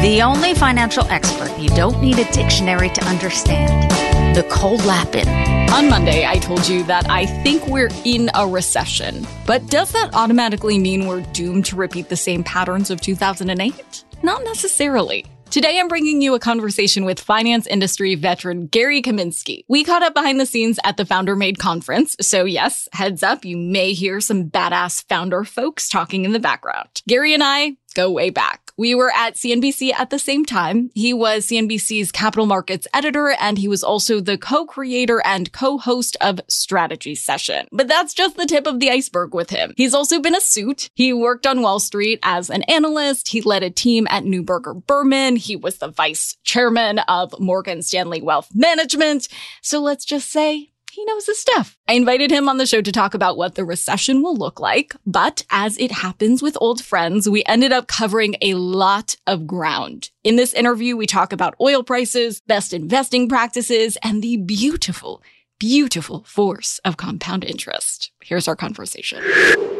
The only financial expert you don't need a dictionary to understand. Nicole Lapin. On Monday, I told you that I think we're in a recession. But does that automatically mean we're doomed to repeat the same patterns of 2008? Not necessarily. Today, I'm bringing you a conversation with finance industry veteran Gary Kaminsky. We caught up behind the scenes at the Founder Made conference. So, yes, heads up, you may hear some badass founder folks talking in the background. Gary and I go way back. We were at CNBC at the same time. He was CNBC's capital markets editor, and he was also the co-creator and co-host of Strategy Session. But that's just the tip of the iceberg with him. He's also been a suit. He worked on Wall Street as an analyst. He led a team at Neuberger Berman. He was the vice chairman of Morgan Stanley Wealth Management. So let's just say he knows his stuff. I invited him on the show to talk about what the recession will look like, but as it happens with old friends, we ended up covering a lot of ground. In this interview, we talk about oil prices, best investing practices, and the beautiful, beautiful force of compound interest. Here's our conversation.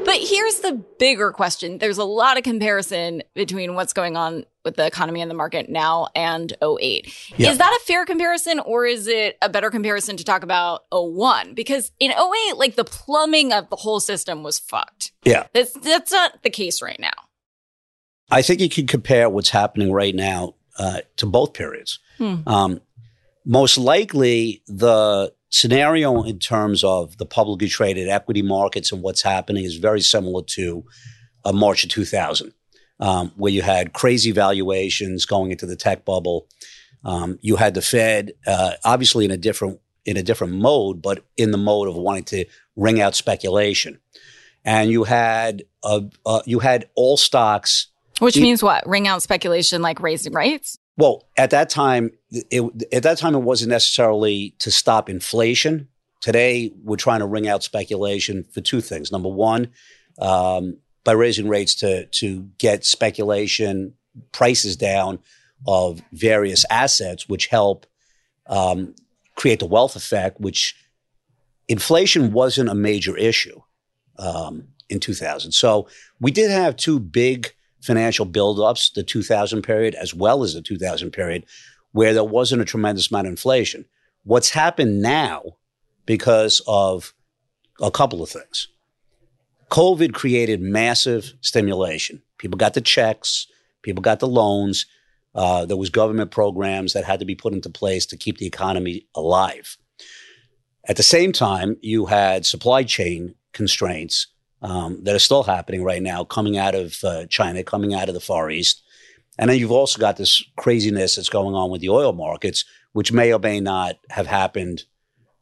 But here's the bigger question. There's a lot of comparison between what's going on with the economy and the market now and 08. Yeah. Is that a fair comparison or is it a better comparison to talk about 01? Because in 08, like the plumbing of the whole system was fucked. Yeah. That's, that's not the case right now. I think you can compare what's happening right now uh, to both periods. Hmm. Um, most likely, the scenario in terms of the publicly traded equity markets and what's happening is very similar to uh, March of 2000, um, where you had crazy valuations going into the tech bubble. Um, you had the Fed, uh, obviously in a different in a different mode, but in the mode of wanting to wring out speculation. And you had uh, uh, you had all stocks Which means what? Ring out speculation like raising rates? Well, at that time, it, at that time, it wasn't necessarily to stop inflation. Today, we're trying to wring out speculation for two things. Number one, um, by raising rates to to get speculation prices down of various assets, which help um, create the wealth effect. Which inflation wasn't a major issue um, in 2000. So we did have two big financial buildups, the 2000 period as well as the 2000 period, where there wasn't a tremendous amount of inflation. What's happened now because of a couple of things. COVID created massive stimulation. People got the checks, people got the loans. Uh, there was government programs that had to be put into place to keep the economy alive. At the same time, you had supply chain constraints um, that are still happening right now, coming out of uh, China, coming out of the Far East. And then you've also got this craziness that's going on with the oil markets, which may or may not have happened.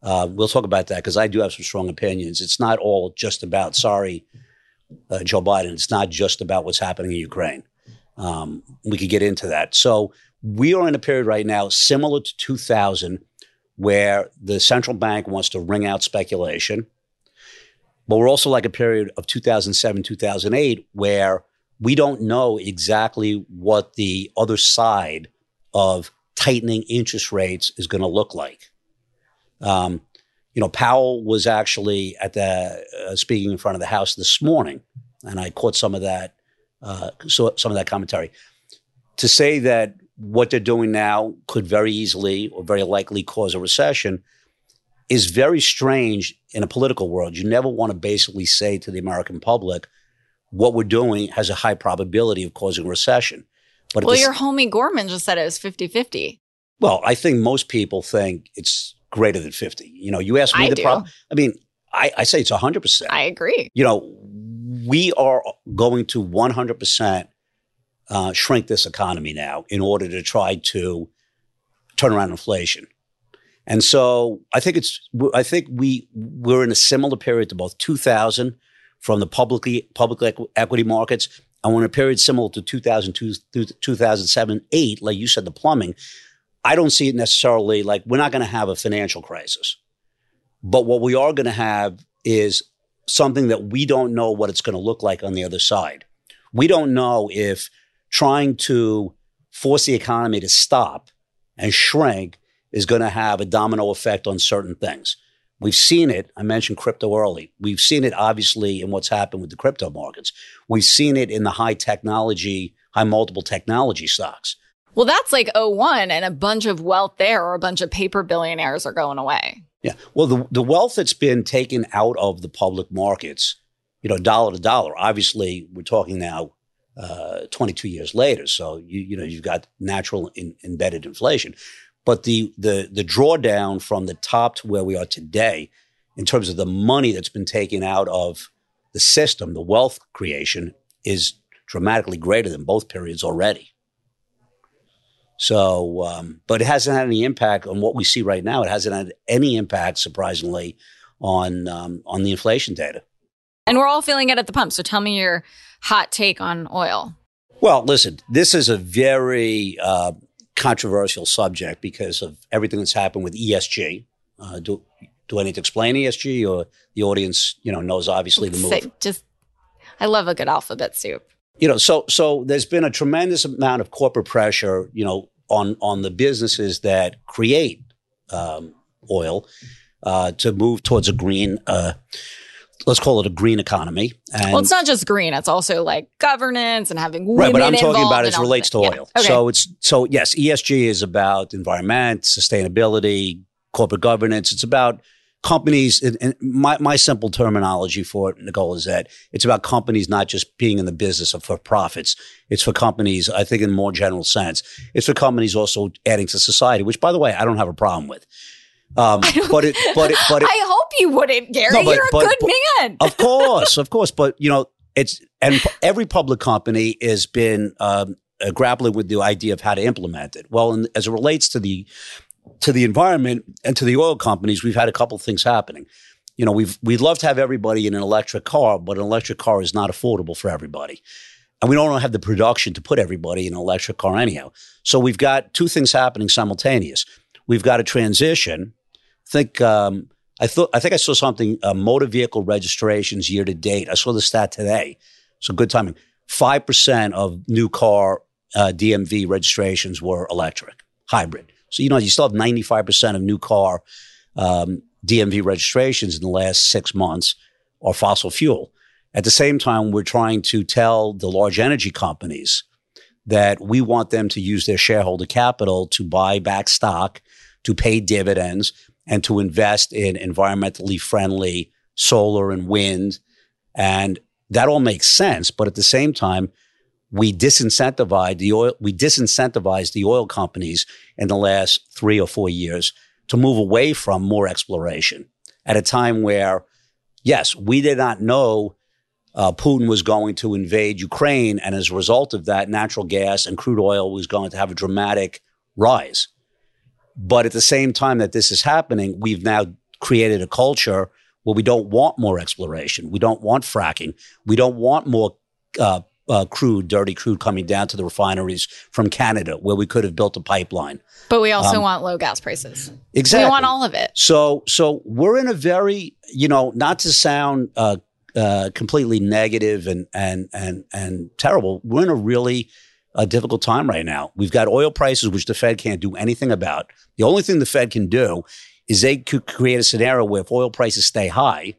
Uh, we'll talk about that because I do have some strong opinions. It's not all just about, sorry, uh, Joe Biden, it's not just about what's happening in Ukraine. Um, we could get into that. So we are in a period right now similar to 2000 where the central bank wants to wring out speculation. But we're also like a period of 2007, 2008, where we don't know exactly what the other side of tightening interest rates is going to look like. Um, you know, Powell was actually at the uh, speaking in front of the House this morning, and I caught some of that uh, so some of that commentary. To say that what they're doing now could very easily or very likely cause a recession is very strange in a political world. You never want to basically say to the American public, what we're doing has a high probability of causing recession. But well, your homie Gorman just said it was 50 50. Well, I think most people think it's greater than 50. You know, you ask me I the problem. I mean, I, I say it's 100%. I agree. You know, we are going to 100% uh, shrink this economy now in order to try to turn around inflation. And so I think it's I think we we're in a similar period to both 2000 from the publicly public equity markets and we're in a period similar to 2002 2007 8 like you said the plumbing. I don't see it necessarily like we're not going to have a financial crisis. But what we are going to have is something that we don't know what it's going to look like on the other side. We don't know if trying to force the economy to stop and shrink is going to have a domino effect on certain things. We've seen it. I mentioned crypto early. We've seen it obviously in what's happened with the crypto markets. We've seen it in the high technology, high multiple technology stocks. Well, that's like 01 and a bunch of wealth there or a bunch of paper billionaires are going away. Yeah. Well, the, the wealth that's been taken out of the public markets, you know, dollar to dollar, obviously we're talking now uh, 22 years later. So, you, you know, you've got natural in, embedded inflation. But the, the, the drawdown from the top to where we are today, in terms of the money that's been taken out of the system, the wealth creation is dramatically greater than both periods already. So, um, but it hasn't had any impact on what we see right now. It hasn't had any impact, surprisingly, on um, on the inflation data. And we're all feeling it at the pump. So, tell me your hot take on oil. Well, listen, this is a very uh, controversial subject because of everything that's happened with ESG. Uh, do do I need to explain ESG, or the audience, you know, knows obviously the move? Just, I love a good alphabet soup you know, so so there's been a tremendous amount of corporate pressure, you know, on on the businesses that create um, oil uh, to move towards a green. Let's call it a green economy. And well, it's not just green; it's also like governance and having women right. But I'm talking about as relates to oil. Yeah. Okay. So it's so yes, ESG is about environment, sustainability, corporate governance. It's about companies, and my, my simple terminology for it, Nicole, is that it's about companies not just being in the business of for profits. It's for companies, I think in more general sense, it's for companies also adding to society, which by the way, I don't have a problem with. Um, but it, but it, but it, I hope you wouldn't, Gary. No, but, You're a but, good but, man. of course, of course. But you know, it's and every public company has been um, uh, grappling with the idea of how to implement it. Well, and as it relates to the to the environment and to the oil companies, we've had a couple of things happening. You know, we've we'd love to have everybody in an electric car, but an electric car is not affordable for everybody. And we don't have the production to put everybody in an electric car anyhow. So we've got two things happening simultaneous. We've got a transition. Think um, I thought I think I saw something uh, motor vehicle registrations year to date. I saw the stat today. So good timing. Five percent of new car uh, DMV registrations were electric, hybrid. So, you know, you still have 95% of new car um, DMV registrations in the last six months are fossil fuel. At the same time, we're trying to tell the large energy companies that we want them to use their shareholder capital to buy back stock, to pay dividends, and to invest in environmentally friendly solar and wind. And that all makes sense. But at the same time, we disincentivize the oil, we disincentivize the oil companies in the last three or four years to move away from more exploration at a time where, yes, we did not know uh, Putin was going to invade Ukraine. And as a result of that, natural gas and crude oil was going to have a dramatic rise. But at the same time that this is happening, we've now created a culture where we don't want more exploration. We don't want fracking. We don't want more uh, uh, crude, dirty crude coming down to the refineries from Canada, where we could have built a pipeline. But we also um, want low gas prices. Exactly, we want all of it. So, so we're in a very, you know, not to sound uh, uh, completely negative and and and and terrible. We're in a really uh, difficult time right now. We've got oil prices, which the Fed can't do anything about. The only thing the Fed can do is they could create a scenario where if oil prices stay high,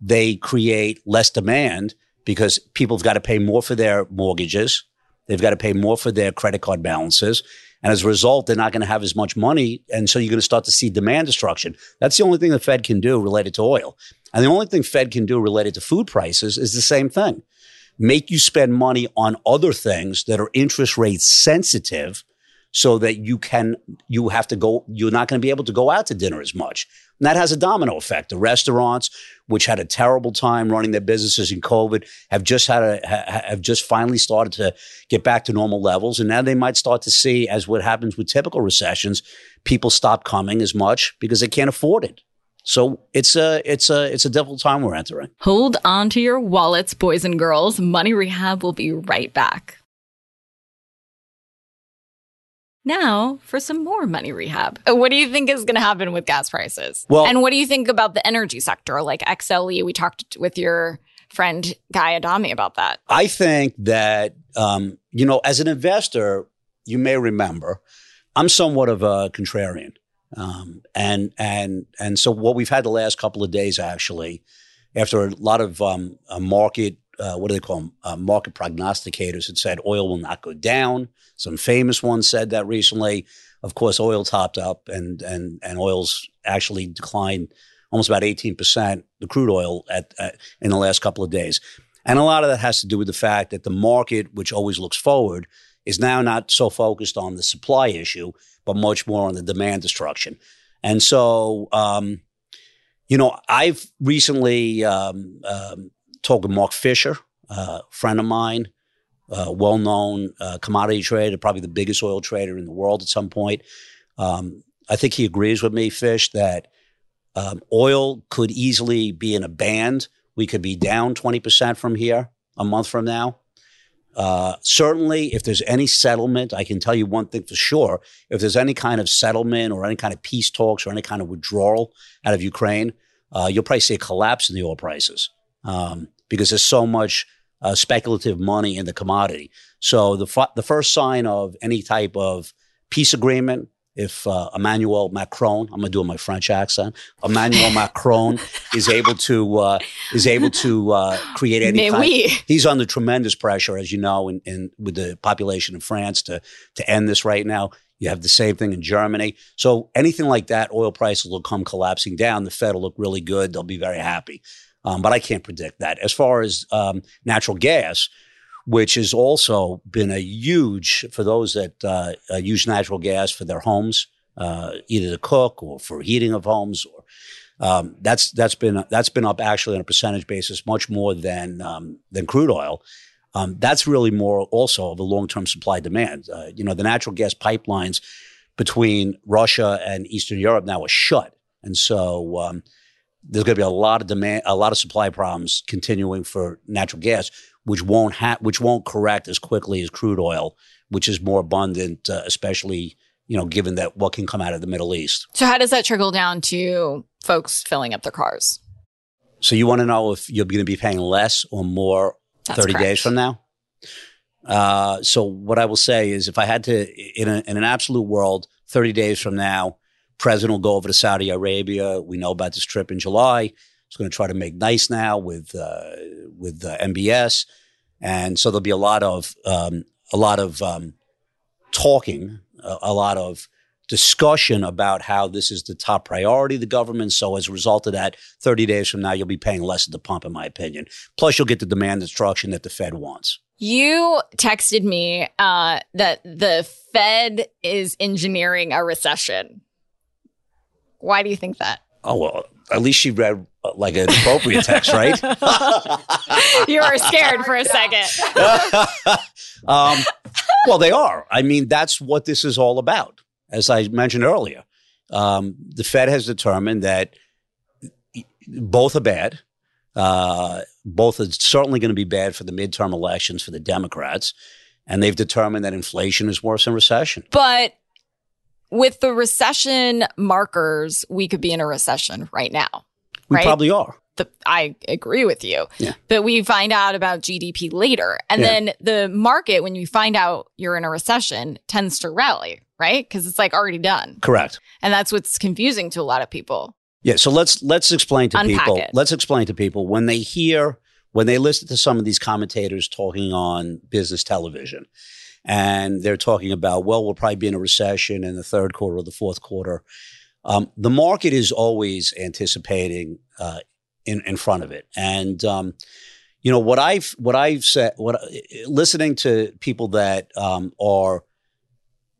they create less demand because people've got to pay more for their mortgages. They've got to pay more for their credit card balances. And as a result, they're not going to have as much money. And so you're going to start to see demand destruction. That's the only thing the Fed can do related to oil. And the only thing Fed can do related to food prices is the same thing. Make you spend money on other things that are interest rate sensitive so that you can, you have to go, you're not going to be able to go out to dinner as much. And that has a domino effect. The restaurants, which had a terrible time running their businesses in COVID, have just had a, ha, have just finally started to get back to normal levels. And now they might start to see, as what happens with typical recessions, people stop coming as much because they can't afford it. So it's a it's a it's a difficult time we're entering. Hold on to your wallets, boys and girls. Money Rehab will be right back. Now for some more money rehab. What do you think is going to happen with gas prices? Well- and what do you think about the energy sector, like XLE? We talked with your friend Guy Adami about that. I think that um, you know, as an investor, you may remember, I'm somewhat of a contrarian, um, and and and so what we've had the last couple of days actually, after a lot of um, uh, market, uh, what do they call them? Uh, market prognosticators had said oil will not go down. Some famous ones said that recently. Of course, oil topped up, and and and oil's actually declined almost about 18%, the crude oil at, at in the last couple of days. And a lot of that has to do with the fact that the market, which always looks forward, is now not so focused on the supply issue, but much more on the demand destruction. And so, um, you know, I've recently um, um, talked with Mark Fisher, a friend of mine, uh, well known uh, commodity trader, probably the biggest oil trader in the world at some point. Um, I think he agrees with me, Fish, that um, oil could easily be in a band. We could be down 20% from here a month from now. Uh, certainly, if there's any settlement, I can tell you one thing for sure. If there's any kind of settlement or any kind of peace talks or any kind of withdrawal out of Ukraine, uh, you'll probably see a collapse in the oil prices um, because there's so much uh, speculative money in the commodity. So the, the first sign of any type of peace agreement, if uh, Emmanuel Macron, I'm going to do my French accent, Emmanuel Macron is able to uh, is able to uh, create any Mais kind. oui. He's under tremendous pressure, as you know, in, in with the population of France to to end this right now. You have the same thing in Germany. So anything like that, oil prices will come collapsing down. The Fed will look really good. They'll be very happy. Um, but I can't predict that. As far as um, natural gas, which has also been a huge for those that uh, uh, use natural gas for their homes, uh, either to cook or for heating of homes, or um, that's that's been that's been up actually on a percentage basis much more than um, than crude oil. Um, that's really more also of a long term supply demand. Uh, you know, the natural gas pipelines between Russia and Eastern Europe now are shut, and so um, there's going to be a lot of demand, a lot of supply problems continuing for natural gas, which won't ha- which won't correct as quickly as crude oil, which is more abundant, uh, especially you know given that what can come out of the Middle East. So, how does that trickle down to folks filling up their cars? So you want to know if you're going to be paying less or more That's 30 correct. days from now? Uh, so what I will say is if I had to, in, a, in an absolute world, 30 days from now, President will go over to Saudi Arabia. We know about this trip in July. Going to try to make nice now with, uh, with uh, MBS. And so there'll be a lot of, um, a lot of um, talking, a, a lot of discussion about how this is the top priority of the government. So as a result of that, 30 days from now, you'll be paying less at the pump, in my opinion. Plus, you'll get the demand destruction that the Fed wants. You texted me uh, that the Fed is engineering a recession. Why do you think that? Oh, well, at least she read like an appropriate text, right? You were scared for a second. um, well, they are. I mean, that's what this is all about. As I mentioned earlier, um, the Fed has determined that both are bad. Uh, both are certainly going to be bad for the midterm elections for the Democrats. And they've determined that inflation is worse than recession. But with the recession markers, we could be in a recession right now. We Right. probably are. The, I agree with you. Yeah. But we find out about GDP later. And Yeah. then the market, when you find out you're in a recession, tends to rally, right? Because it's like already done. Correct. And that's what's confusing to a lot of people. Yeah, so let's let's explain to Unpack people. it. Let's explain to people when they hear when they listen to some of these commentators talking on business television, and they're talking about, well, we'll probably be in a recession in the third quarter or the fourth quarter. Um, the market is always anticipating uh, in in front of it, and um, you know what I've what I've said. What listening to people that um, are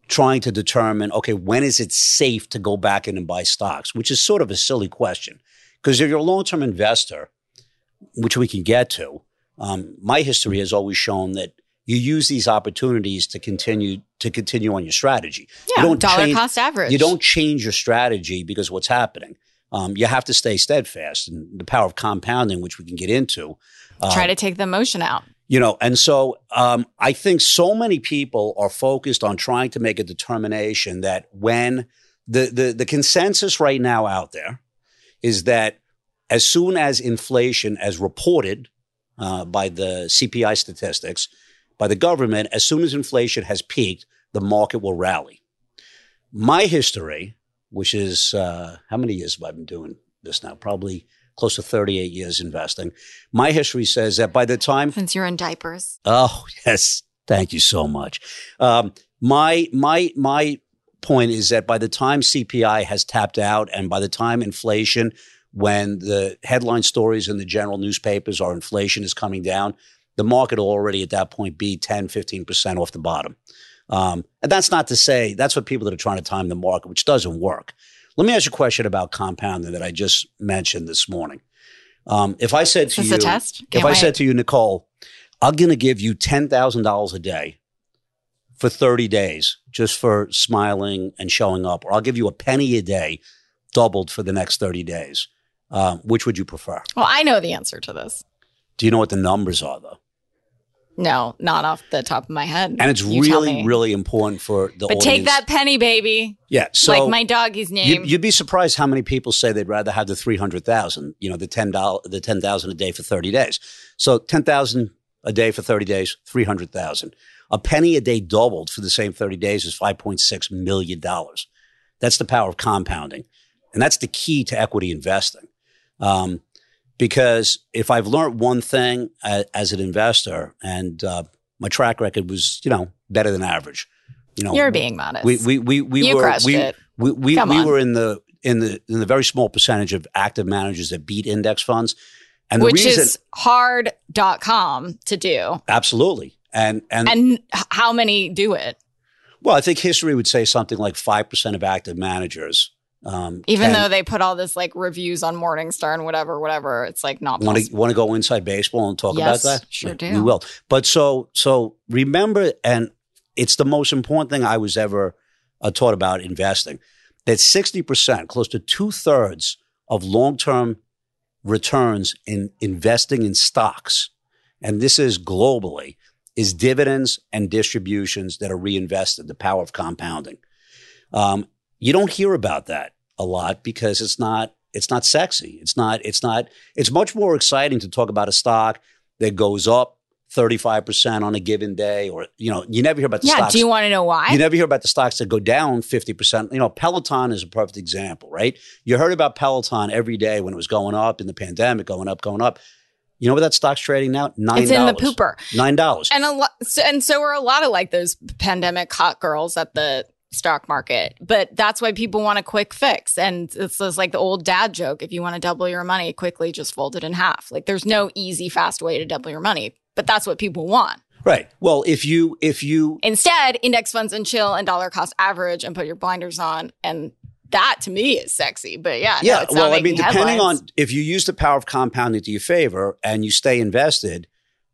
trying to determine, okay, when is it safe to go back in and buy stocks, which is sort of a silly question, because if you're a long term investor, which we can get to, um, my history has always shown that you use these opportunities to continue to continue on your strategy. Yeah, you don't dollar change, cost average. You don't change your strategy because what's happening. Um, you have to stay steadfast, and the power of compounding, which we can get into. Try um, to take the emotion out. you know, and so um, I think so many people are focused on trying to make a determination that when the the the consensus right now out there is that as soon as inflation, as reported uh, by the CPI statistics, by the government, as soon as inflation has peaked, the market will rally. My history, which is uh, how many years have I been doing this now? Probably close to 38 years investing. My history says that by the time Since you're in diapers. Oh yes, thank you so much. Um, my my my point is that by the time CPI has tapped out, and by the time inflation, when the headline stories in the general newspapers are inflation is coming down, the market will already at that point be 10, 15 percent off the bottom. Um, and that's not to say that's what people that are trying to time the market, which doesn't work. Let me ask you a question about compounding that I just mentioned this morning. Um, if I said to you, if I wait. said to you, Nicole, I'm going to give you ten thousand dollars a day for 30 days just for smiling and showing up, or I'll give you a penny a day, doubled for the next 30 days. Um, which would you prefer? Well, I know the answer to this. Do you know what the numbers are, though? No, not off the top of my head. And it's You really, really important for the But audience. take that penny, baby. yeah. So like my doggy's name. You, you'd be surprised how many people say they'd rather have the three hundred thousand, you know, the ten dollars, the ten thousand a day for thirty days. So ten thousand a day for thirty days, three hundred thousand. A penny a day doubled for the same thirty days is five point six million dollars. That's the power of compounding, and that's the key to equity investing. Um, because if I've learned one thing as, as an investor, and uh, my track record was, you know, better than average. You know, You're being modest. we we we, we You were we, it. we we, Come we on. were in the in the in the very small percentage of active managers that beat index funds. And the which reason is hard.com to do. absolutely. And and, And how many do it? well, I think history would say something like 5% of active managers um Even though they put all this like reviews on Morningstar and whatever, whatever, it's like not want to want to go inside baseball and talk Yes, about that? sure Yeah, do. We will. But so so remember and it's the most important thing I was ever uh, taught about investing that 60%, close to two thirds of long term returns in investing in stocks, and this is globally, is dividends and distributions that are reinvested, the power of compounding. Um, you don't hear about that a lot because it's not it's not sexy. It's not it's not it's much more exciting to talk about a stock that goes up 35% on a given day or you know, you never hear about the Yeah. stocks. Do you want to know why? You never hear about the stocks that go down 50%. You know, Peloton is a perfect example, right? You heard about Peloton every day when it was going up in the pandemic, going up, going up. You know what that stock's trading now? $9. it's in the pooper. $9. And a lot, so, and so are a lot of like those pandemic hot girls at the stock market. But that's why people want a quick fix. And it's just like the old dad joke: if you want to double your money quickly, just fold it in half. Like there's no easy, fast way to double your money. But that's what people want. Right. Well, if you if you Instead, index funds and chill and dollar cost average and put your blinders on. And that to me is sexy. But yeah, no, yeah, not well, I mean, depending headlines. on if you use the power of compounding to your favor and you stay invested,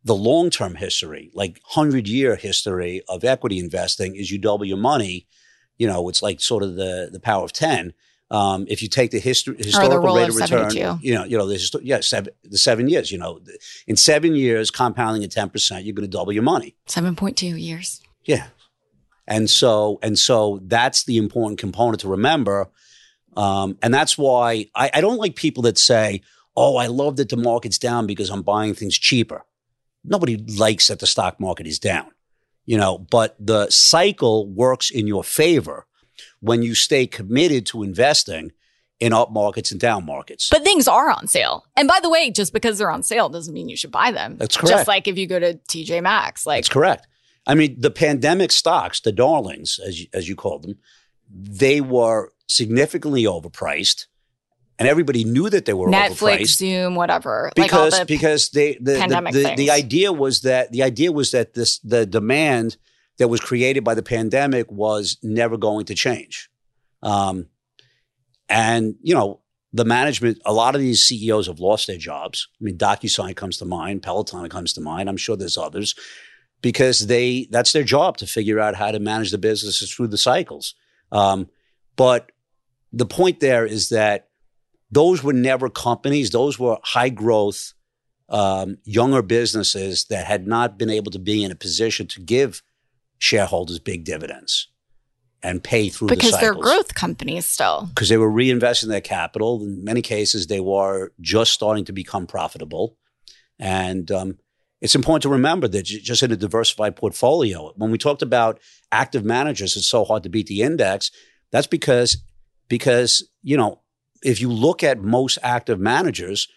the long term history, like hundred year history of equity investing, is you double your money. You know, it's like sort of the the power of ten. Um, if you take the history, historical rule rate of of return, 72. you know, you know, the histo- yeah, seven, the seven years. You know, in seven years, compounding at ten percent, you're going to double your money. 7.2 years. Yeah. And so and so that's the important component to remember. Um, and that's why I, I don't like people that say, Oh, I love that the market's down because I'm buying things cheaper. Nobody likes that the stock market is down, you know, but the cycle works in your favor when you stay committed to investing in up markets and down markets. But things are on sale. And by the way, just because they're on sale doesn't mean you should buy them. That's correct. Just like if you go to TJ Maxx, like That's correct. I mean, the pandemic stocks, the darlings, as you, as you called them, they were significantly overpriced, and everybody knew that they were Netflix, overpriced Zoom, whatever. because like the, because they the the, the, the idea was that the idea was that this the demand that was created by the pandemic was never going to change, um, and you know the management. A lot of these CEOs have lost their jobs. I mean, DocuSign comes to mind, Peloton comes to mind. I'm sure there's others because they that's their job to figure out how to manage the businesses through the cycles. Um, but the point there is that those were never companies; those were high growth, um, younger businesses that had not been able to be in a position to give shareholders big dividends and pay through because the they're growth companies still. because they were reinvesting their capital. In many cases, they were just starting to become profitable. And um, it's important to remember that just in a diversified portfolio, when we talked about active managers, it's so hard to beat the index. That's because, because you know, if you look at most active managers,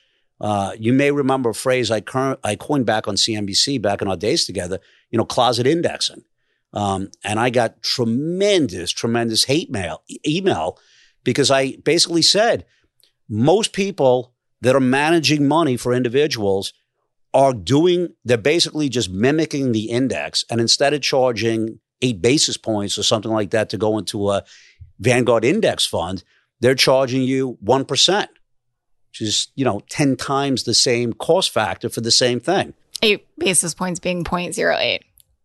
uh, you may remember a phrase I, cur- I coined back on CNBC back in our days together, you know, closet indexing. Um, and I got tremendous, tremendous hate mail, e- email because I basically said most people that are managing money for individuals are doing, they're basically just mimicking the index. And instead of charging eight basis points or something like that to go into a Vanguard index fund, they're charging you 1%, which is, you know, 10 times the same cost factor for the same thing. Eight basis points being 0.08.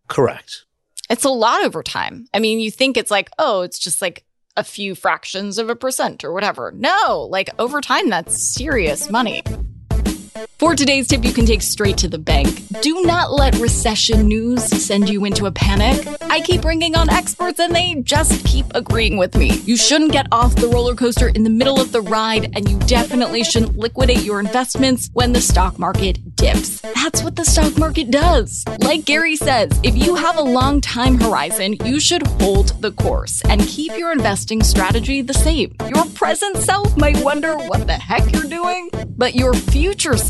Correct. It's a lot over time. I mean, you think it's like, oh, it's just like a few fractions of a percent or whatever. No, like over time, that's serious money. For today's tip, you can take straight to the bank. Do not let recession news send you into a panic. I keep bringing on experts and they just keep agreeing with me. You shouldn't get off the roller coaster in the middle of the ride, and you definitely shouldn't liquidate your investments when the stock market dips. That's what the stock market does. Like Gary says, if you have a long time horizon, you should hold the course and keep your investing strategy the same. Your present self might wonder what the heck you're doing, but your future self